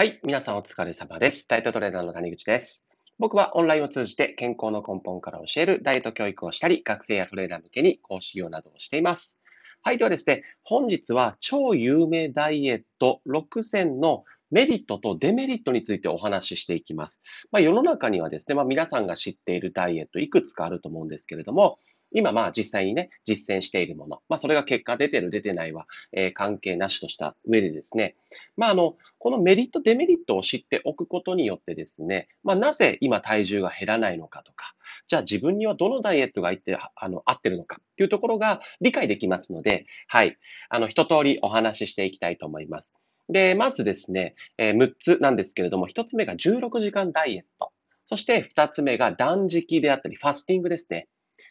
はい。皆さんお疲れ様です。ダイエットトレーナーの谷口です。僕はオンラインを通じて健康の根本から教えるダイエット教育をしたり、学生やトレーナー向けに講師業などをしています。はい。ではですね、本日は超有名ダイエット6選のメリットとデメリットについてお話ししていきます。まあ、世の中にはですね、まあ、皆さんが知っているダイエットいくつかあると思うんですけれども、今まあ実際にね、実践しているもの。まあそれが結果出てる出てないは、えー関係なしとした上でですね、まああの、このメリット、デメリットを知っておくことによってですね、まあなぜ今体重が減らないのかとか、じゃあ自分にはどのダイエットがいってあの合ってるのかっていうところが理解できますので、はい、あの一通りお話ししていきたいと思います。で、まずですね、えー6つなんですけれども、1つ目が16時間ダイエット。そして2つ目が断食であったり、ファスティングですね。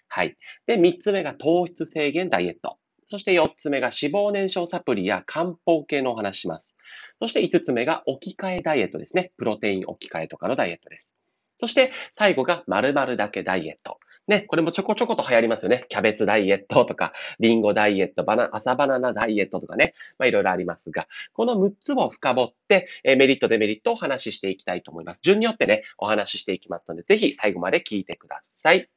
はい。で、3つ目が糖質制限ダイエット。そして4つ目が脂肪燃焼サプリや漢方系のお話します。そして5つ目が置き換えダイエットですね。プロテイン置き換えとかのダイエットです。そして最後が〇〇だけダイエット。ね、これもちょこちょこと流行りますよね。キャベツダイエットとか、リンゴダイエット、バナ、朝バナナダイエットとかね。まあいろいろありますが、この6つを深掘って、えメリット、デメリットをお話ししていきたいと思います。順によってね、お話ししていきますので、ぜひ最後まで聞いてください。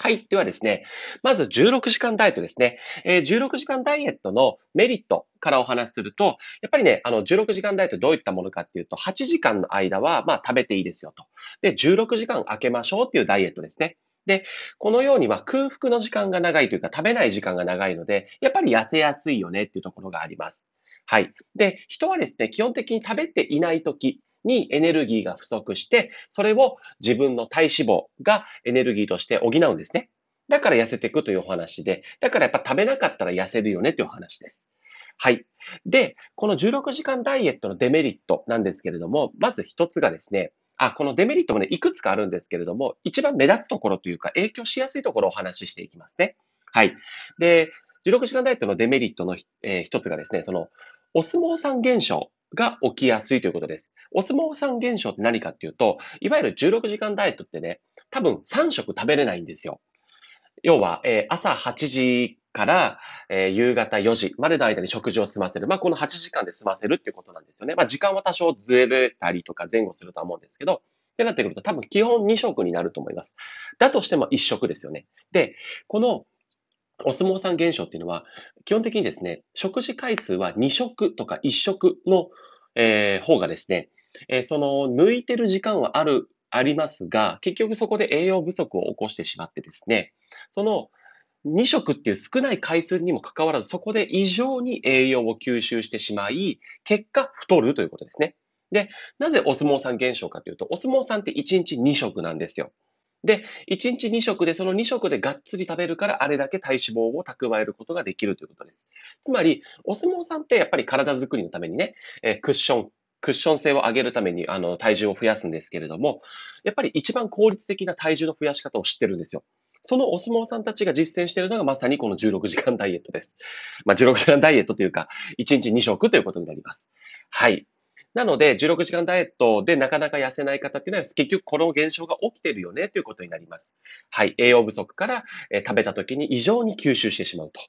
はい。ではですね、まず16時間ダイエットですね。えー16時間ダイエットのメリットからお話しすると、やっぱりね、あの、16時間ダイエットどういったものかっていうと、8時間の間は、まあ、食べていいですよと。で、16時間空けましょうっていうダイエットですね。で、このようには空腹の時間が長いというか、食べない時間が長いので、やっぱり痩せやすいよねっていうところがあります。はい。で、人はですね、基本的に食べていない時にエネルギーが不足して、それを自分の体脂肪がエネルギーとして補うんですね。だから痩せていくというお話で、だからやっぱ食べなかったら痩せるよねというお話です。はい。で、この16時間ダイエットのデメリットなんですけれども、まず一つがですね、あ、このデメリットもね、いくつかあるんですけれども、一番目立つところというか、影響しやすいところをお話ししていきますね。はい。で、16時間ダイエットのデメリットの、えー一つがですね、その、お相撲さん現象が起きやすいということです。お相撲さん現象って何かっていうと、いわゆる16時間ダイエットってね、多分3食食べれないんですよ。要は、えー朝8時から、えー夕方4時までの間に食事を済ませる。まあ、この8時間で済ませるっていうことなんですよね。まあ、時間は多少ずれたりとか前後するとは思うんですけど、ってなってくると多分基本2食になると思います。だとしても1食ですよね。で、このお相撲さん現象っていうのは、基本的にですね、食事回数は2食とか1食の、えー方がですね、えーその抜いてる時間はある、ありますが、結局そこで栄養不足を起こしてしまってですね、その2食っていう少ない回数にもかかわらず、そこで異常に栄養を吸収してしまい、結果太るということですね。で、なぜお相撲さん現象かというと、お相撲さんって1日2食なんですよ。で、1日2食で、その2食でがっつり食べるから、あれだけ体脂肪を蓄えることができるということです。つまり、お相撲さんってやっぱり体作りのためにね、えークッション、クッション性を上げるために、あの、体重を増やすんですけれども、やっぱり一番効率的な体重の増やし方を知ってるんですよ。そのお相撲さんたちが実践しているのがまさにこの16時間ダイエットです。まあ、16時間ダイエットというか、1日2食ということになります。はい。なので、16時間ダイエットでなかなか痩せない方っていうのは、結局この現象が起きてるよねということになります。はい。栄養不足から、え食べた時に異常に吸収してしまうと。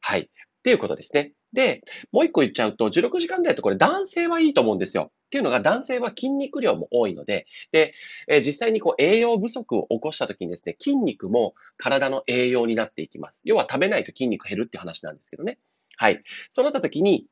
はい。っていうことですね。で、もう一個言っちゃうと、16時間ダイエット、これ男性はいいと思うんですよ。っていうのが、男性は筋肉量も多いので、で、えー実際にこう栄養不足を起こした時にですね、筋肉も体の栄養になっていきます。要は食べないと筋肉減るって話なんですけどね。はい。そうなった時に、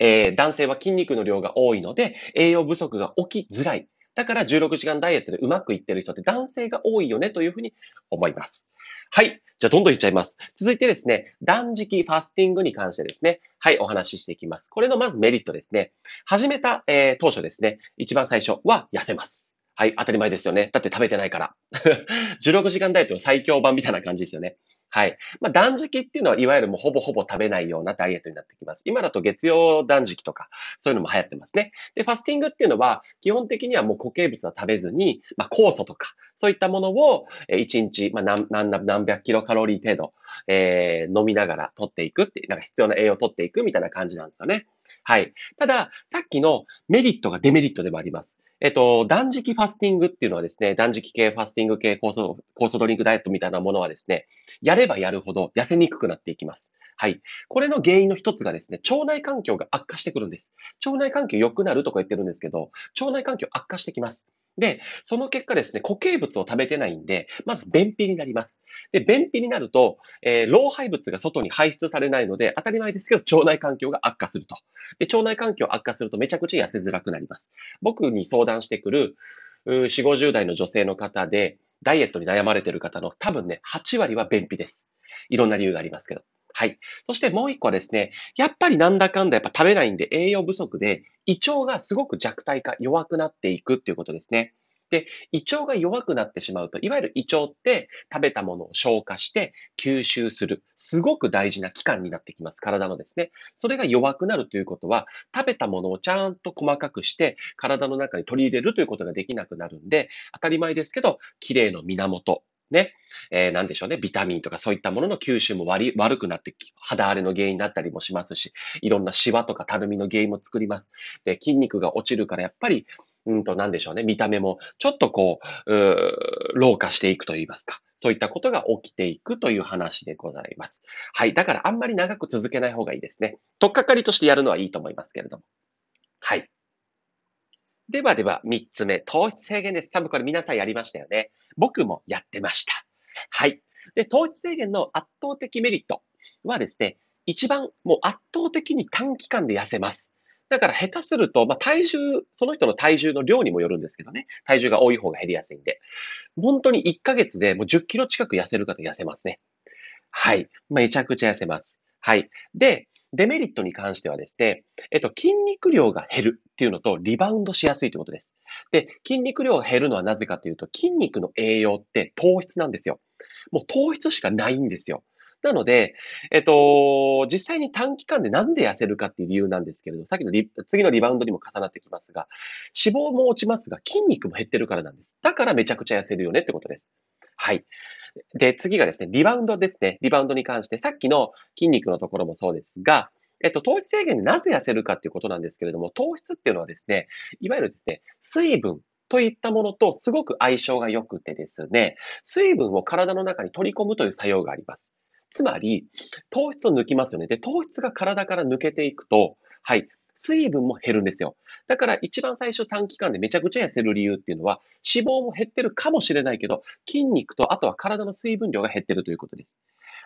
えー男性は筋肉の量が多いので、栄養不足が起きづらい。だから16時間ダイエットでうまくいってる人って男性が多いよねというふうに思います。はい。じゃあどんどんいっちゃいます。続いてですね、断食、ファスティングに関してですね、はい、お話ししていきます。これのまずメリットですね。始めた、えー当初ですね、一番最初は痩せます。はい、当たり前ですよね。だって食べてないから。16時間ダイエットの最強版みたいな感じですよね。はい。まあ、断食っていうのは、いわゆるもうほぼほぼ食べないようなダイエットになってきます。今だと月曜断食とか、そういうのも流行ってますね。で、ファスティングっていうのは、基本的にはもう固形物は食べずに、まあ、酵素とか、そういったものを、えー1日、まあ、何、何、何百キロカロリー程度、えー飲みながら取っていくっていう、なんか必要な栄養を取っていくみたいな感じなんですよね。はい。ただ、さっきのメリットがデメリットでもあります。えっと、断食ファスティングっていうのはですね、断食系、ファスティング系、酵素、ドリンクダイエットみたいなものはですね、やればやるほど痩せにくくなっていきます。はい。これの原因の一つがですね、腸内環境が悪化してくるんです。腸内環境良くなるとか言ってるんですけど、腸内環境悪化してきます。で、その結果ですね、固形物を食べてないんで、まず便秘になります。で、便秘になると、えー、老廃物が外に排出されないので、当たり前ですけど、腸内環境が悪化すると。で、腸内環境悪化するとめちゃくちゃ痩せづらくなります。僕に相談してくる、4、50代の女性の方で、ダイエットに悩まれてる方の多分ね、8割は便秘です。いろんな理由がありますけど。はい。そしてもう一個はですね、やっぱりなんだかんだやっぱ食べないんで栄養不足で胃腸がすごく弱体化、弱くなっていくっていうことですね。で、胃腸が弱くなってしまうと、いわゆる胃腸って食べたものを消化して吸収する、すごく大事な器官になってきます。体のですね。それが弱くなるということは、食べたものをちゃんと細かくして体の中に取り入れるということができなくなるんで、当たり前ですけど、綺麗の源、ね、えー、なんでしょうね、ビタミンとかそういったものの吸収も悪悪くなって、肌荒れの原因になったりもしますし、いろんなシワとかたるみの原因も作ります。で、筋肉が落ちるから、やっぱり、うんと、なんでしょうね、見た目もちょっとこう、う老化していくと言いますか。そういったことが起きていくという話でございます。はい。だからあんまり長く続けない方がいいですね。とっかかりとしてやるのはいいと思いますけれども。はい。ではでは、三つ目、糖質制限です。多分これ皆さんやりましたよね。僕もやってました。はい。で、糖質制限の圧倒的メリットはですね、一番もう圧倒的に短期間で痩せます。だから下手すると、まあ、体重、その人の体重の量にもよるんですけどね。体重が多い方が減りやすいんで。本当に1ヶ月でもう10キロ近く痩せる方痩せますね。はい。めちゃくちゃ痩せます。はい。で、デメリットに関してはですね、えっと、筋肉量が減るっていうのと、リバウンドしやすいということです。で、筋肉量が減るのはなぜかというと、筋肉の栄養って糖質なんですよ。もう糖質しかないんですよ。なので、えっと、実際に短期間でなんで痩せるかっていう理由なんですけれど、さっきの次のリバウンドにも重なってきますが、脂肪も落ちますが、筋肉も減ってるからなんです。だからめちゃくちゃ痩せるよねってことです。はい。で、次がですね、リバウンドですね。リバウンドに関して、さっきの筋肉のところもそうですが、えっと、糖質制限でなぜ痩せるかっていうことなんですけれども、糖質っていうのはですね、いわゆるですね、水分といったものとすごく相性が良くてですね、水分を体の中に取り込むという作用があります。つまり、糖質を抜きますよね。で、糖質が体から抜けていくと、はい、水分も減るんですよ。だから一番最初短期間でめちゃくちゃ痩せる理由っていうのは、脂肪も減ってるかもしれないけど、筋肉とあとは体の水分量が減ってるということです。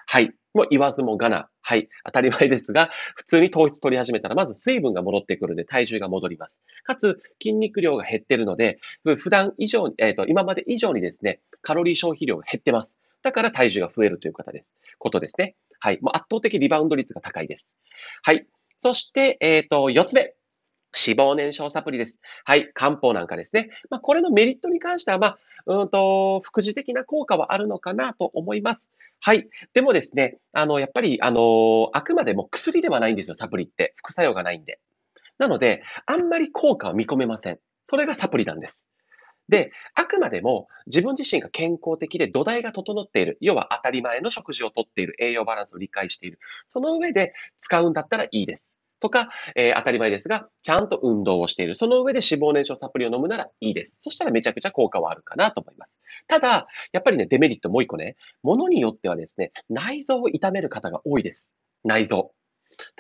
はい。もう言わずもがな。はい。当たり前ですが、普通に糖質取り始めたら、まず水分が戻ってくるので体重が戻ります。かつ、筋肉量が減ってるので、普段以上に、えっ、ー、と、今まで以上にですね、カロリー消費量が減ってます。だから体重が増えるという方です。ことですね。はい。もう圧倒的リバウンド率が高いです。はい。そして、えっ、ー、と、四つ目。脂肪燃焼サプリです。はい。漢方なんかですね。まあ、これのメリットに関しては、まあ、うんと、副次的な効果はあるのかなと思います。はい。でもですね、あの、やっぱり、あの、あくまでも薬ではないんですよ、サプリって。副作用がないんで。なので、あんまり効果は見込めません。それがサプリなんです。で、あくまでも自分自身が健康的で土台が整っている。要は当たり前の食事をとっている。栄養バランスを理解している。その上で使うんだったらいいです。とか、えー、当たり前ですが、ちゃんと運動をしている。その上で脂肪燃焼サプリを飲むならいいです。そしたらめちゃくちゃ効果はあるかなと思います。ただ、やっぱりね、デメリットもう一個ね、ものによってはですね、内臓を痛める方が多いです。内臓。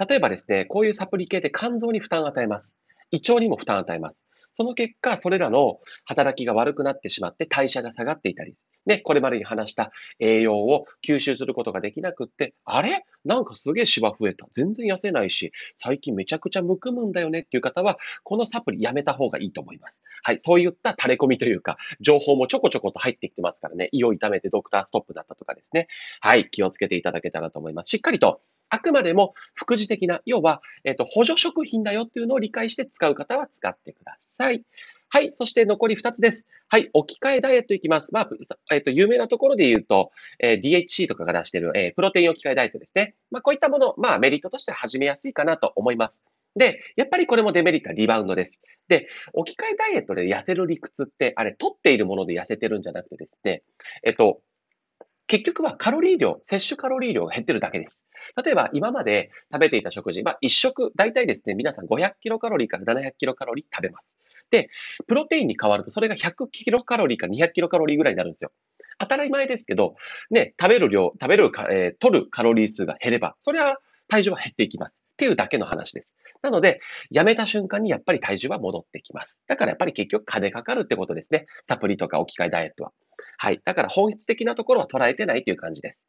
例えばですね、こういうサプリ系で肝臓に負担を与えます。胃腸にも負担を与えます。その結果、それらの働きが悪くなってしまって代謝が下がっていたり、ね、これまでに話した栄養を吸収することができなくって、あれ？なんかすげえシワ増えた。全然痩せないし、最近めちゃくちゃむくむんだよねっていう方は、このサプリやめた方がいいと思います。はい。そういった垂れ込みというか、情報もちょこちょこと入ってきてますからね。胃を痛めてドクターストップだったとかですね。はい。気をつけていただけたらと思います。しっかりとあくまでも副次的な、要は、えっ、と、補助食品だよっていうのを理解して使う方は使ってください。はい。そして残り2つです。はい。置き換えダイエットいきます。まあ、えっ、と、有名なところで言うと、えー、DHC とかが出してる、えー、プロテイン置き換えダイエットですね。まあ、こういったもの、まあ、メリットとして始めやすいかなと思います。で、やっぱりこれもデメリットはリバウンドです。で、置き換えダイエットで痩せる理屈って、あれ、取っているもので痩せてるんじゃなくてですね、えっと、結局はカロリー量、摂取カロリー量が減ってるだけです。例えば今まで食べていた食事、まあ一食、大体ですね、皆さん500キロカロリーから700キロカロリー食べます。で、プロテインに変わるとそれが100キロカロリーか200キロカロリーぐらいになるんですよ。当たり前ですけど、ね、食べる量、食べる、えー、取るカロリー数が減れば、それは体重は減っていきます。っていうだけの話です。なので、やめた瞬間にやっぱり体重は戻ってきます。だからやっぱり結局金かかるってことですね。サプリとか置き換えダイエットは。はい。だから本質的なところは捉えてないという感じです。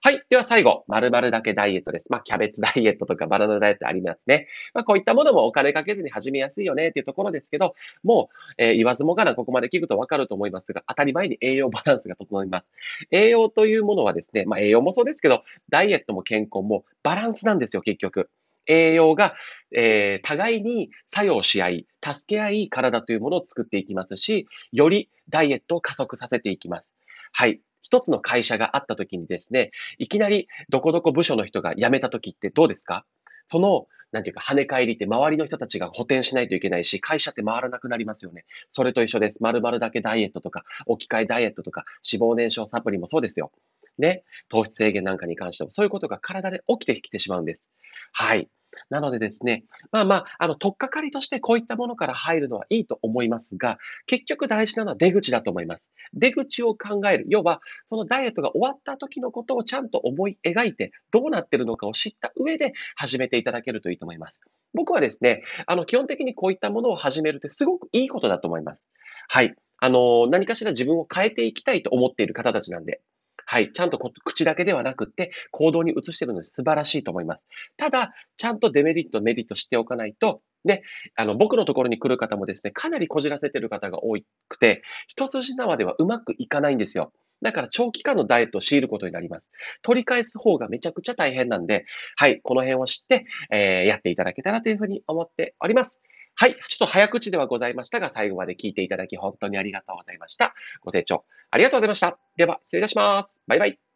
はい。では最後、〇〇だけダイエットです。まあ、キャベツダイエットとかバナナダイエットありますね。まあ、こういったものもお金かけずに始めやすいよねっていうところですけど、もう、えー、言わずもがなここまで聞くとわかると思いますが、当たり前に栄養バランスが整います。栄養というものはですね、まあ、栄養もそうですけど、ダイエットも健康もバランスなんですよ、結局。栄養が、えー、互いに作用し合い、助け合い体というものを作っていきますし、よりダイエットを加速させていきます。はい。一つの会社があった時にですね、いきなりどこどこ部署の人が辞めた時ってどうですか？その、なんていうか、跳ね返りって周りの人たちが補填しないといけないし、会社って回らなくなりますよね。それと一緒です。〇〇だけダイエットとか、置き換えダイエットとか、脂肪燃焼サプリもそうですよ。ね。糖質制限なんかに関しても、そういうことが体で起きてきてしまうんです。はい。なのでですね、まあまあ、あの、とっかかりとしてこういったものから入るのはいいと思いますが、結局大事なのは出口だと思います。出口を考える。要は、そのダイエットが終わった時のことをちゃんと思い描いて、どうなってるのかを知った上で始めていただけるといいと思います。僕はですね、あの、基本的にこういったものを始めるってすごくいいことだと思います。はい。あの、何かしら自分を変えていきたいと思っている方たちなんで、はい。ちゃんと口だけではなくって、行動に移してるので素晴らしいと思います。ただ、ちゃんとデメリット、メリット知っておかないと、で、あの、僕のところに来る方もですね、かなりこじらせてる方が多くて、一筋縄ではうまくいかないんですよ。だから長期間のダイエットを強いることになります。取り返す方がめちゃくちゃ大変なんで、はい、この辺を知って、えー、やっていただけたらというふうに思っております。はい。ちょっと早口ではございましたが、最後まで聞いていただき本当にありがとうございました。ご清聴ありがとうございました。では、失礼いたします。バイバイ。